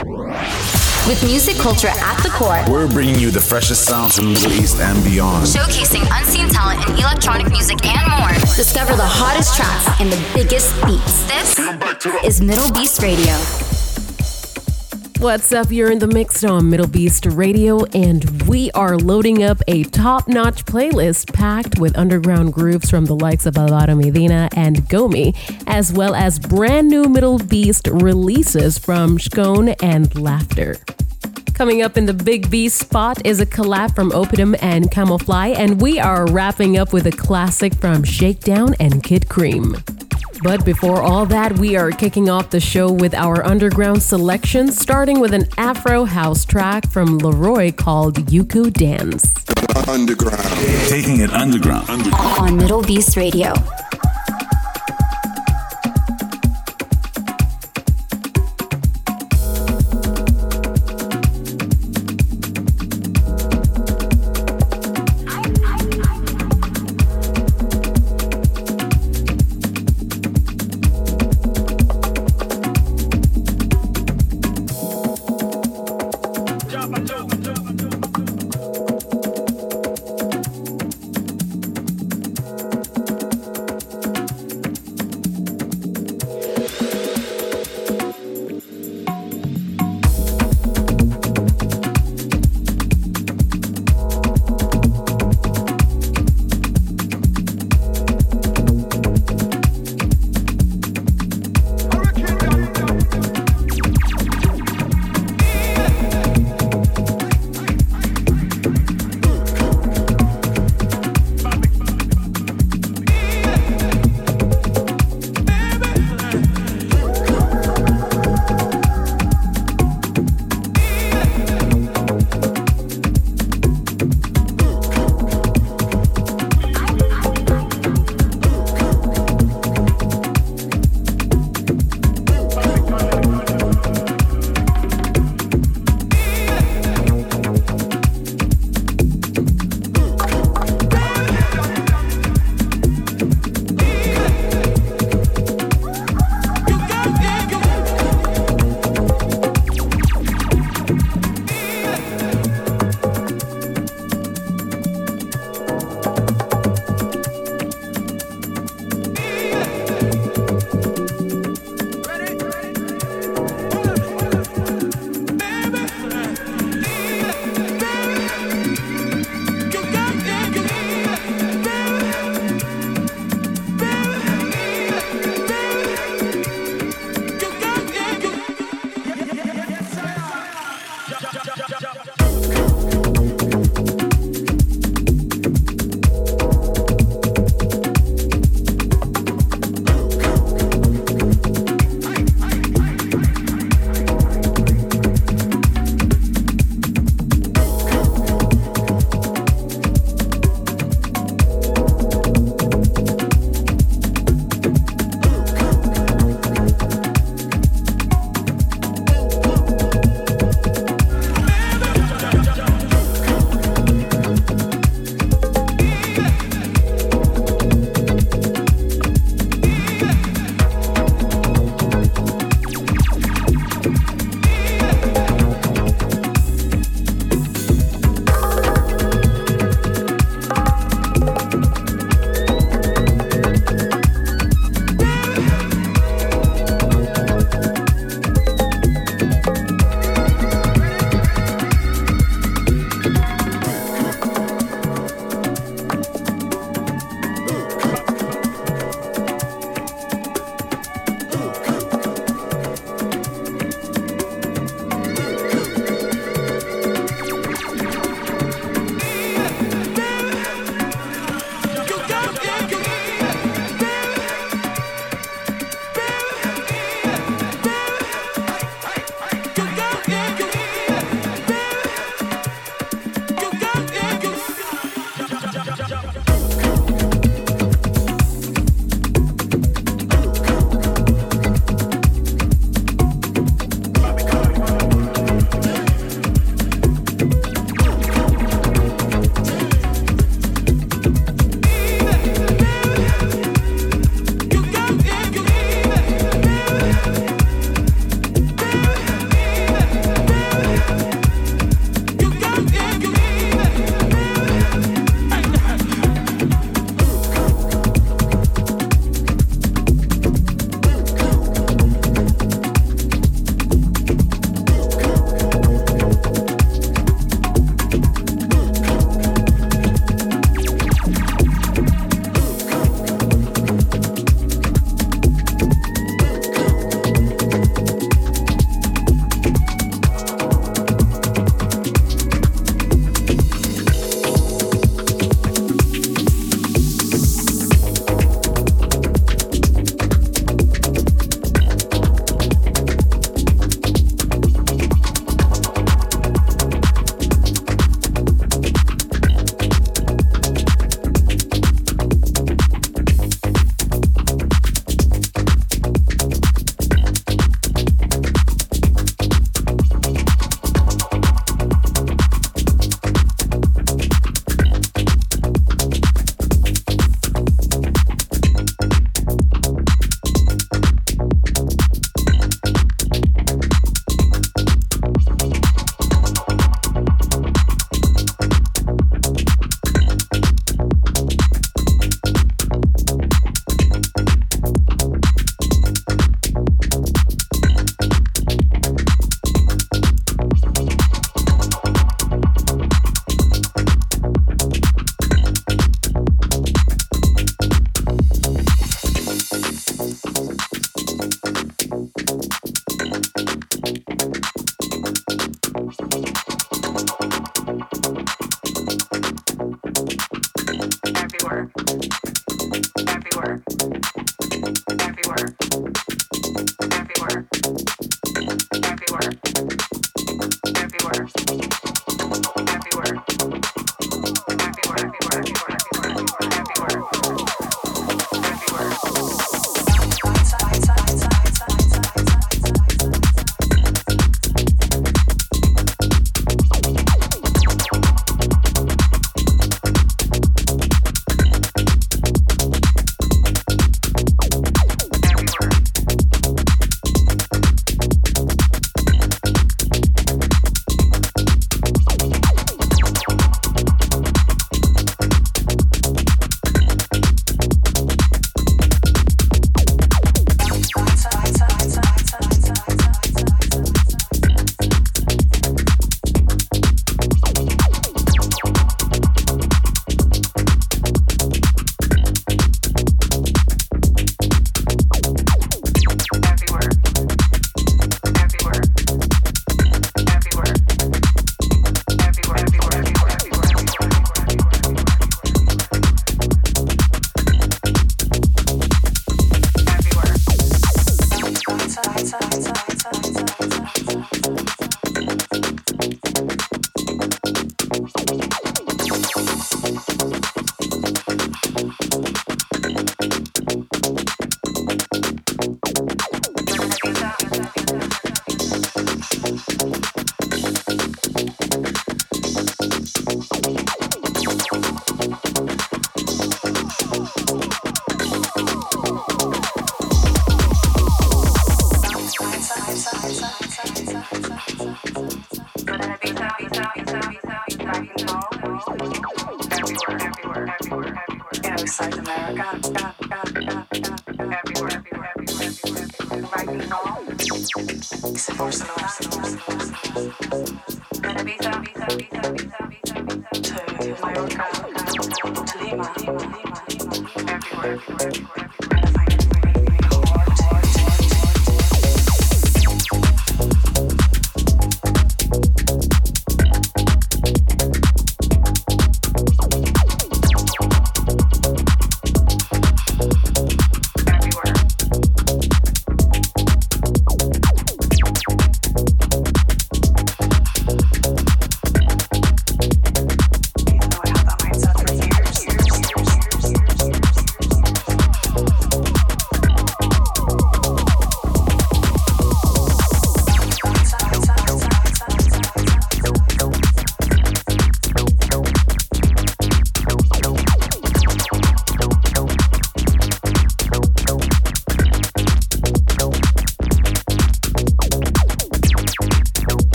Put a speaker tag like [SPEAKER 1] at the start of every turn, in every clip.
[SPEAKER 1] With music culture at the core,
[SPEAKER 2] we're bringing you the freshest sounds from the Middle East and beyond.
[SPEAKER 1] Showcasing unseen talent in electronic music and more. Discover the hottest tracks and the biggest beats. This is Middle Beast Radio.
[SPEAKER 3] What's up? You're in the mix on Middle Beast Radio, and we are loading up a top notch playlist packed with underground grooves from the likes of Alvaro Medina and Gome, as well as brand new Middle Beast releases from Shkoon and Laughta. Coming up in the Big B spot is a collab from Oppidan and Camoufly, and we are wrapping up with a classic from Shakedown and Kid Crème. But before all that, we are kicking off the show with our underground selection, starting with an Afro house track from Laroye called Uku Dance.
[SPEAKER 2] Underground. Taking it underground. underground.
[SPEAKER 1] On Middle Beast Radio.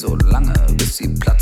[SPEAKER 4] so lange, bis sie platt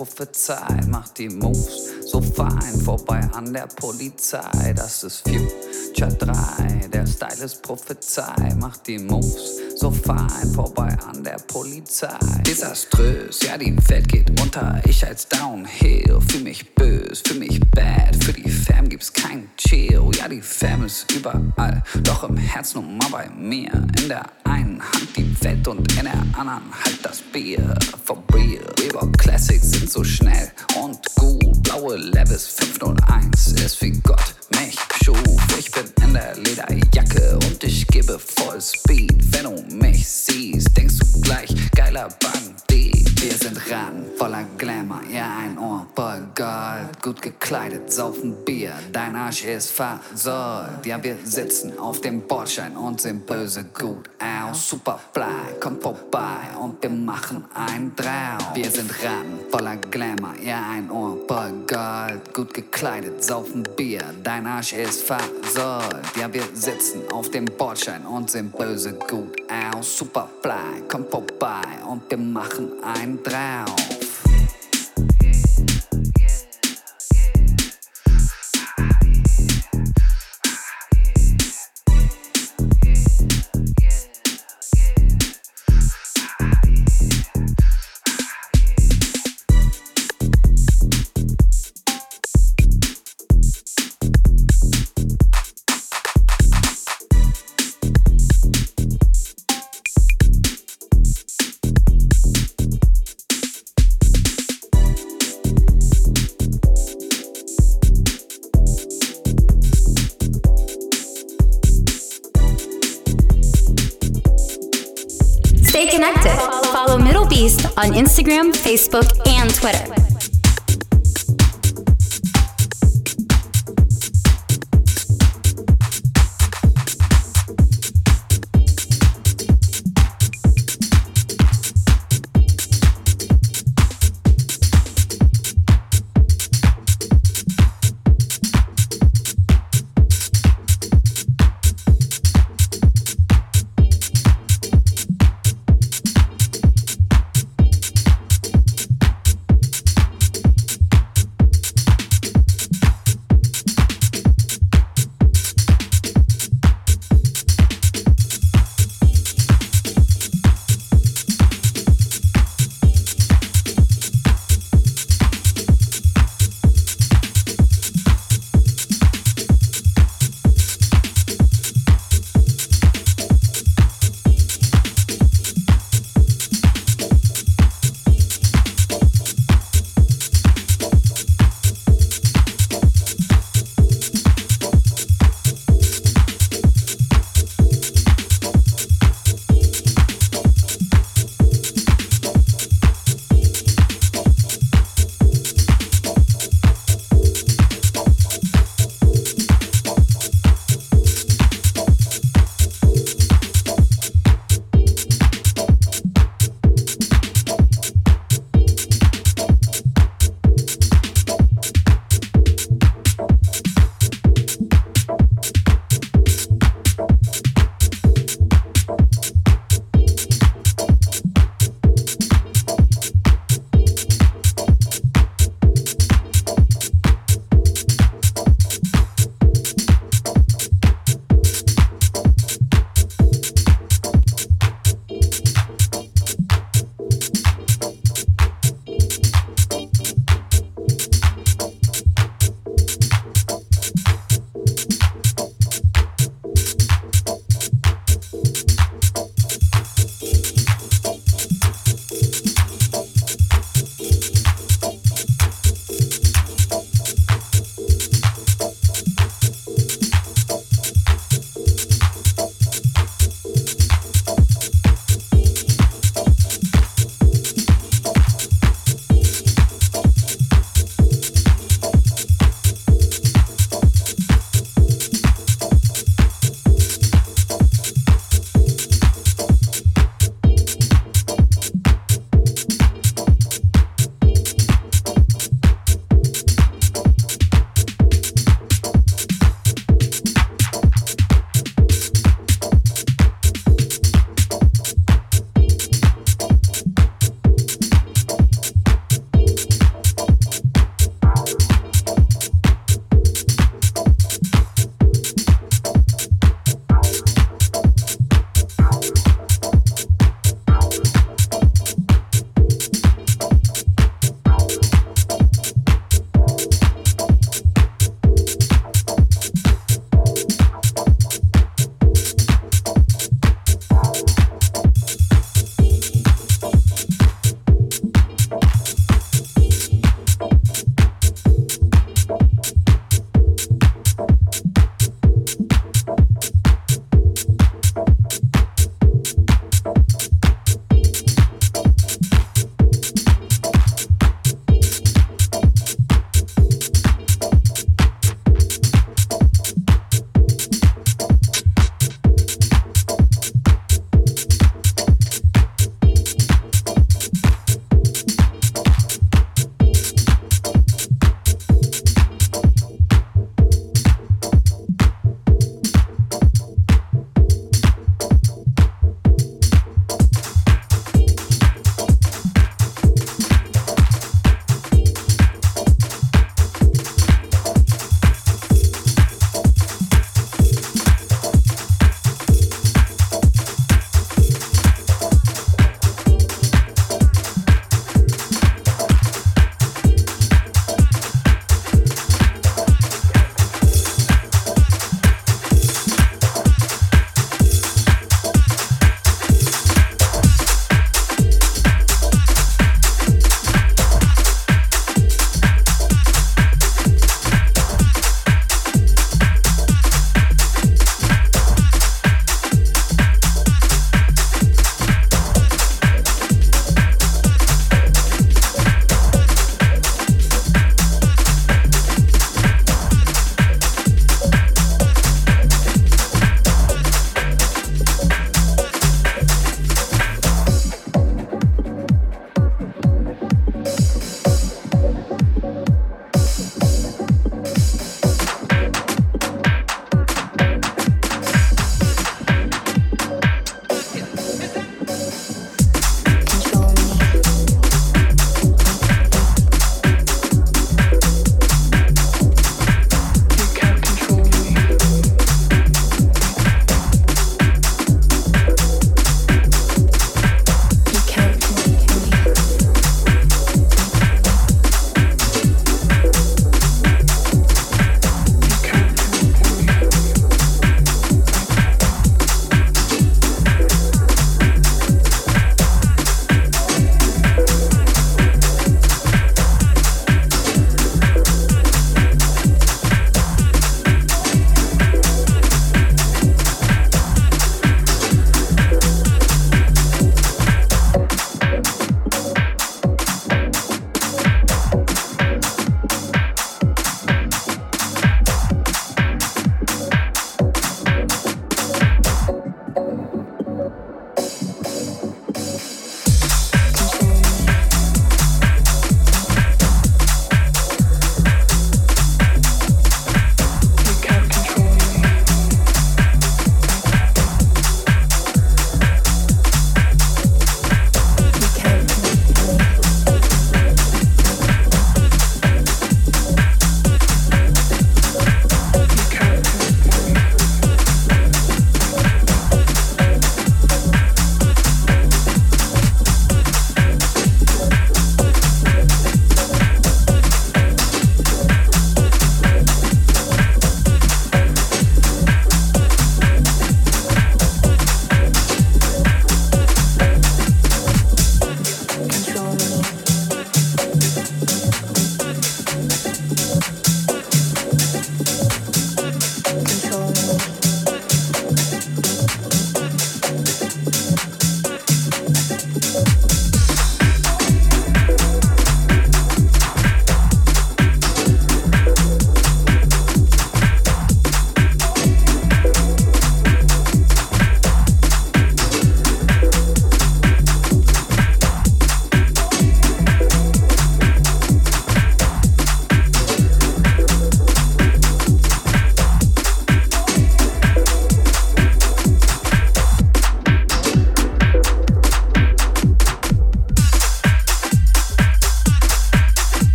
[SPEAKER 4] prophezeit, macht die Moves so fein, vorbei an der Polizei. Das ist Future 3, der Style ist prophezeit, macht die Moves so fein, vorbei an der Polizei. Desaströs, ja, die Welt geht unter, ich als Downhill, fühl mich bös, fühl mich bad, für die Fam gibt's kein Chill, ja, die Fam ist überall, doch im Herz nur mal bei mir, in der einen Hand die Welt und in der anderen halt das Bier, for real, Weber Classics sind so schnell und gut, blaue Levels 501 ist wie Gott mich schuf. Ich bin in der Lederjacke und ich gebe voll Speed. Wenn du mich siehst, denkst du gleich, geiler Wir sind ran, voller Glamour, ja ein Ohr voll Gold. Gut gekleidet, saufen Bier, dein Arsch ist versäult. Ja, wir sitzen auf dem Bordschein und sehen böse gut aus. Superfly, kommt vorbei und wir machen ein drauf. Wir sind ran, voller Glamour, ja ein Ohr voll Gold. Gut gekleidet, saufen Bier, dein Arsch ist versäult. Ja, wir sitzen auf dem Bordschein und sehen böse gut aus. Superfly, kommt vorbei und wir machen ein drauf.
[SPEAKER 1] Facebook, and Twitter.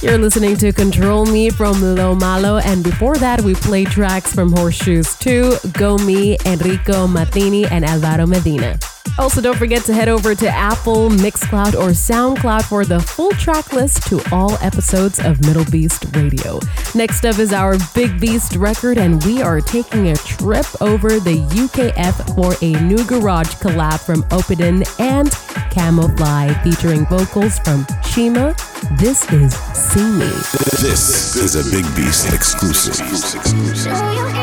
[SPEAKER 5] You're listening to Control Me from LoMalo, and before that, we played tracks from Horseshoes 2, Gome, Enrico Mantini, and Alvaro Medina. Also, don't forget to head over to Apple, Mixcloud, or SoundCloud for the full track list to all episodes of Middle Beast Radio. Next up is our Big Beast record, and we are taking a trip over the UKF for a new garage collab from Oppidan and Camoufly, featuring vocals from Shima. This is See Me.
[SPEAKER 6] This is a Big Beast exclusive.
[SPEAKER 5] That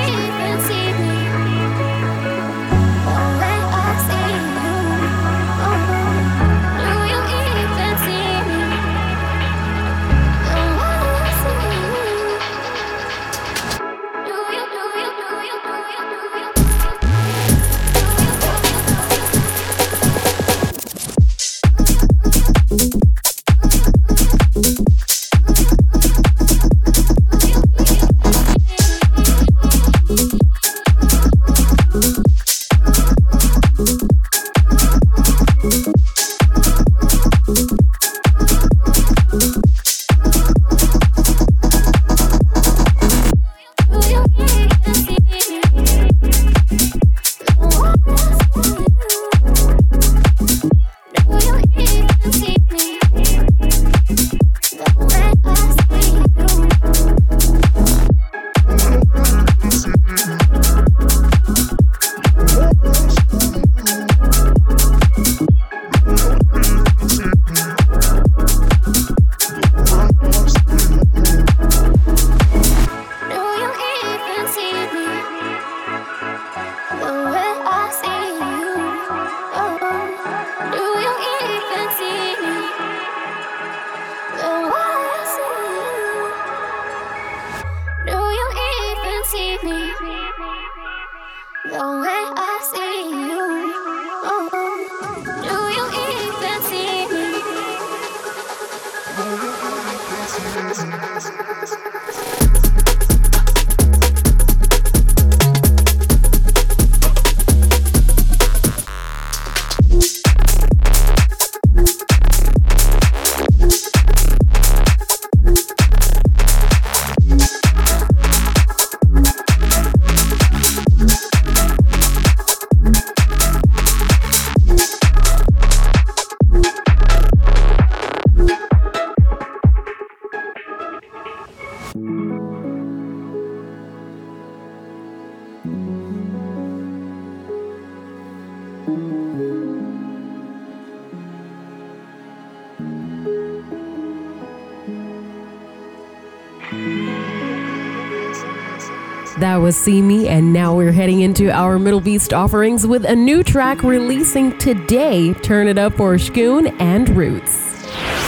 [SPEAKER 5] See Me, and now we're heading into our Middle Beast offerings with a new track releasing today. Turn it up for Shkoon and Roots.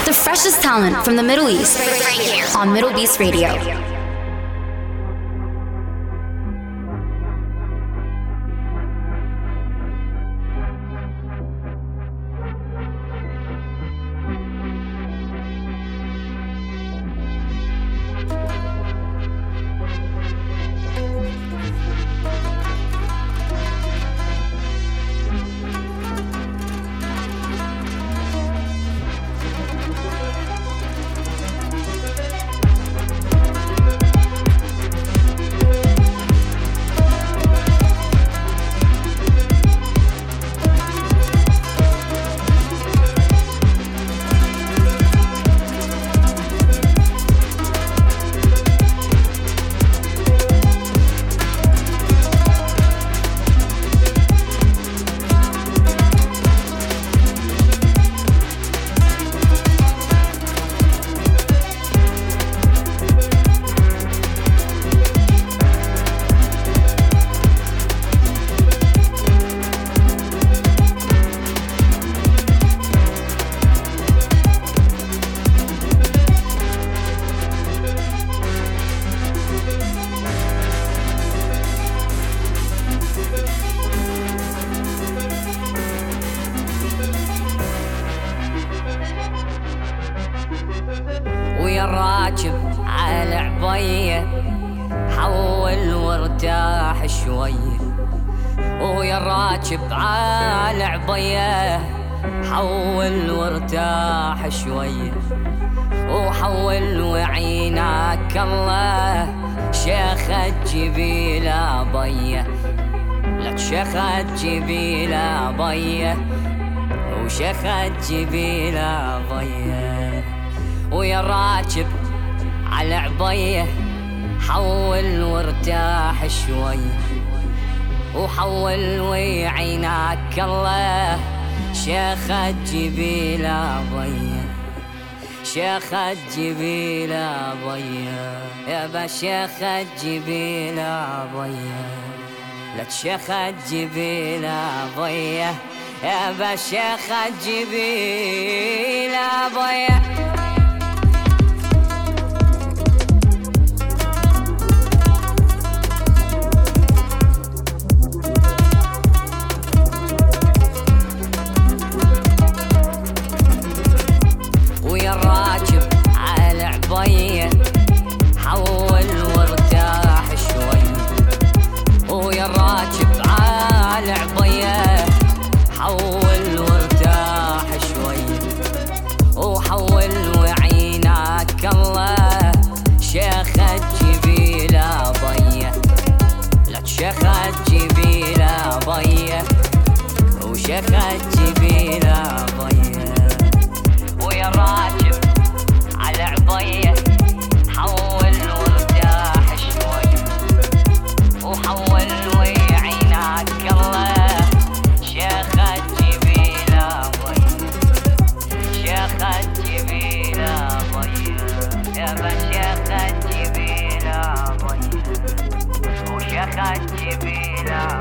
[SPEAKER 7] The freshest talent from the Middle East, right here on Middle Beast Radio. بشيخة جبيل يا بشيخة جبيل عبيا لا تشيخة جبيل عبيا يا بشيخة جبيل عبيا راكب على عبيه حول وارتاح شوي وحول وعيناك الله. شيخة جبيلة ضيه لا شيخة
[SPEAKER 1] جبيلة
[SPEAKER 2] ضيه وشيخة جبيلة ضيه ويا
[SPEAKER 1] راكب على عبيه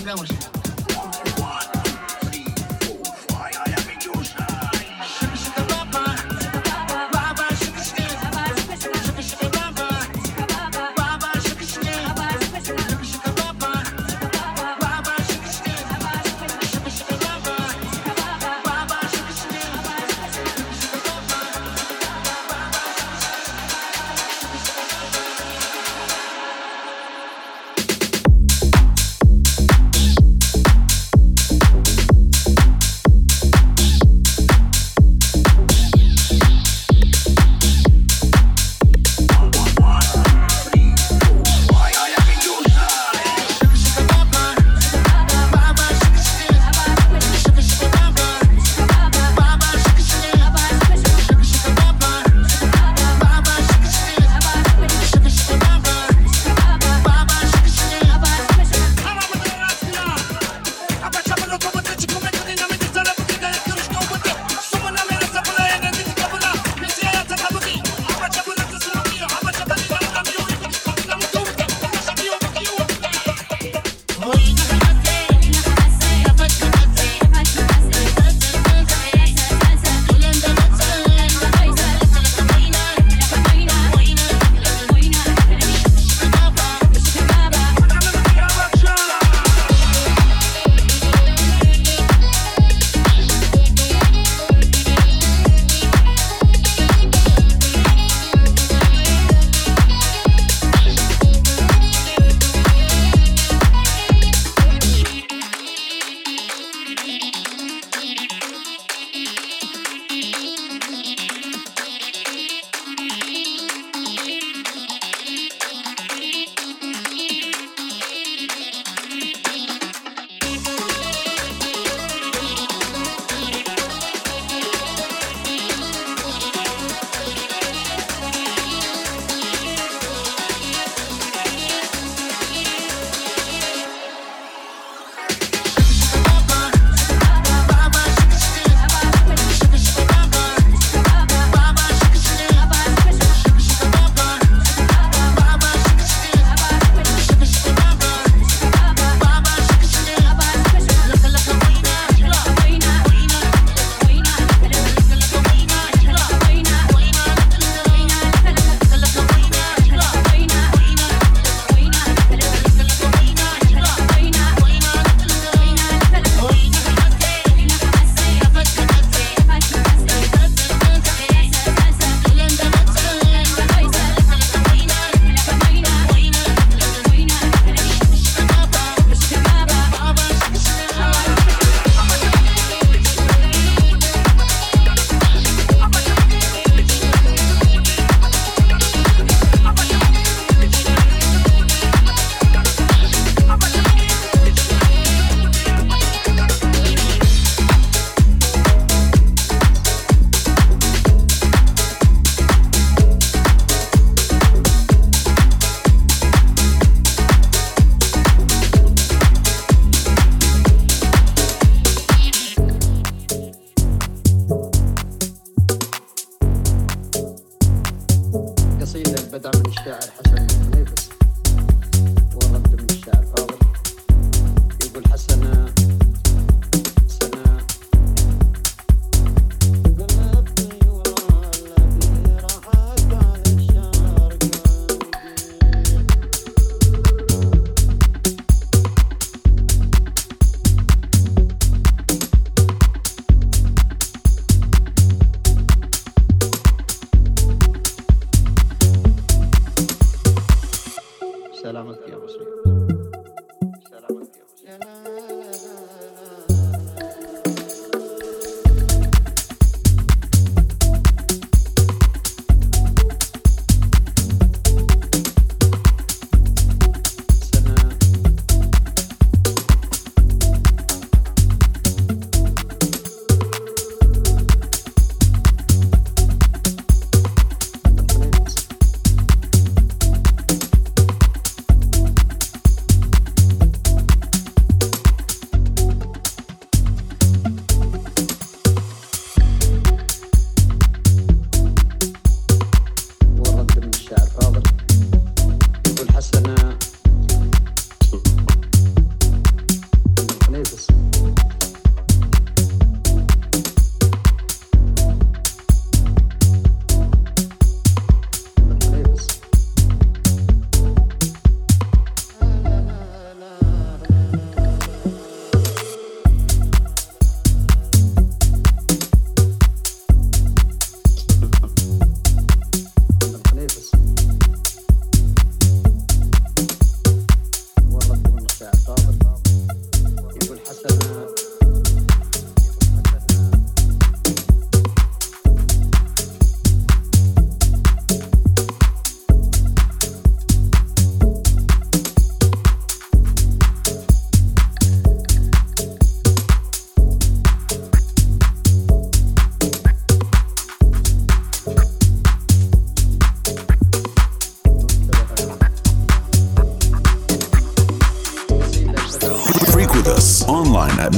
[SPEAKER 2] Chegamos.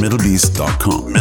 [SPEAKER 2] mdlbeast.com.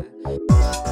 [SPEAKER 2] Bye.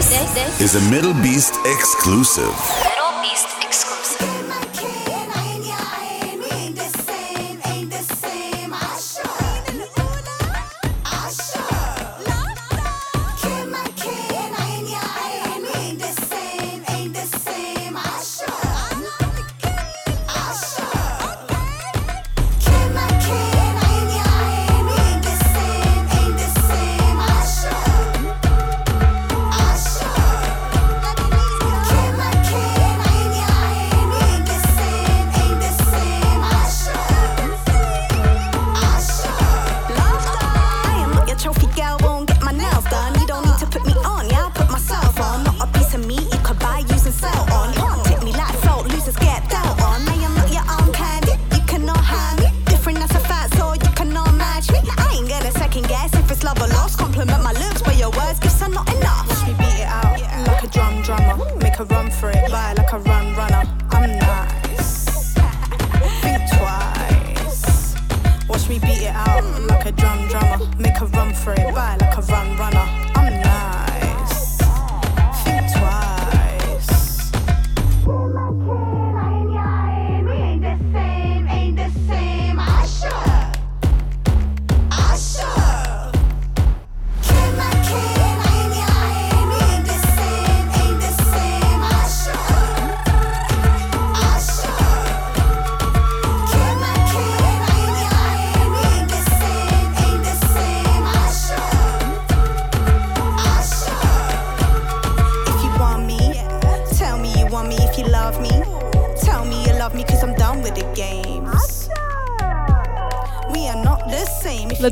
[SPEAKER 1] This
[SPEAKER 2] is a MDLBEAST exclusive.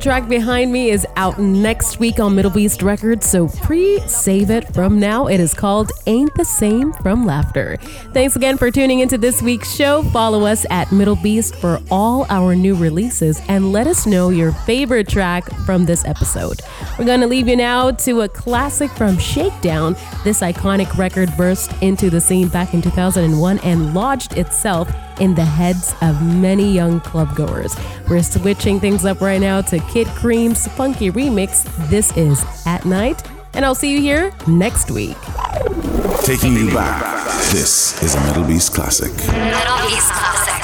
[SPEAKER 3] Track behind me is out next week on MDLBEAST Records, so pre save it from now. It is called Ain't the Same from Laughta. Thanks again for tuning into this week's show. Follow us at MDLBEAST for all our new releases and let us know your favorite track from this episode. We're going to leave you now to a classic from Shakedown. This iconic record burst into the scene back in 2001 and lodged itself in the heads of many young clubgoers. We're switching things up right now to Kid Crème's funky remix. This is At Night, and I'll see you here next week.
[SPEAKER 2] Taking you back. This is a MDLBEAST classic.
[SPEAKER 1] MDLBEAST Classic.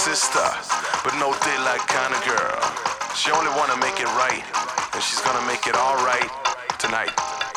[SPEAKER 8] Sister, but no daylight kind of girl. She only wanna make it right, and she's gonna make it all right tonight.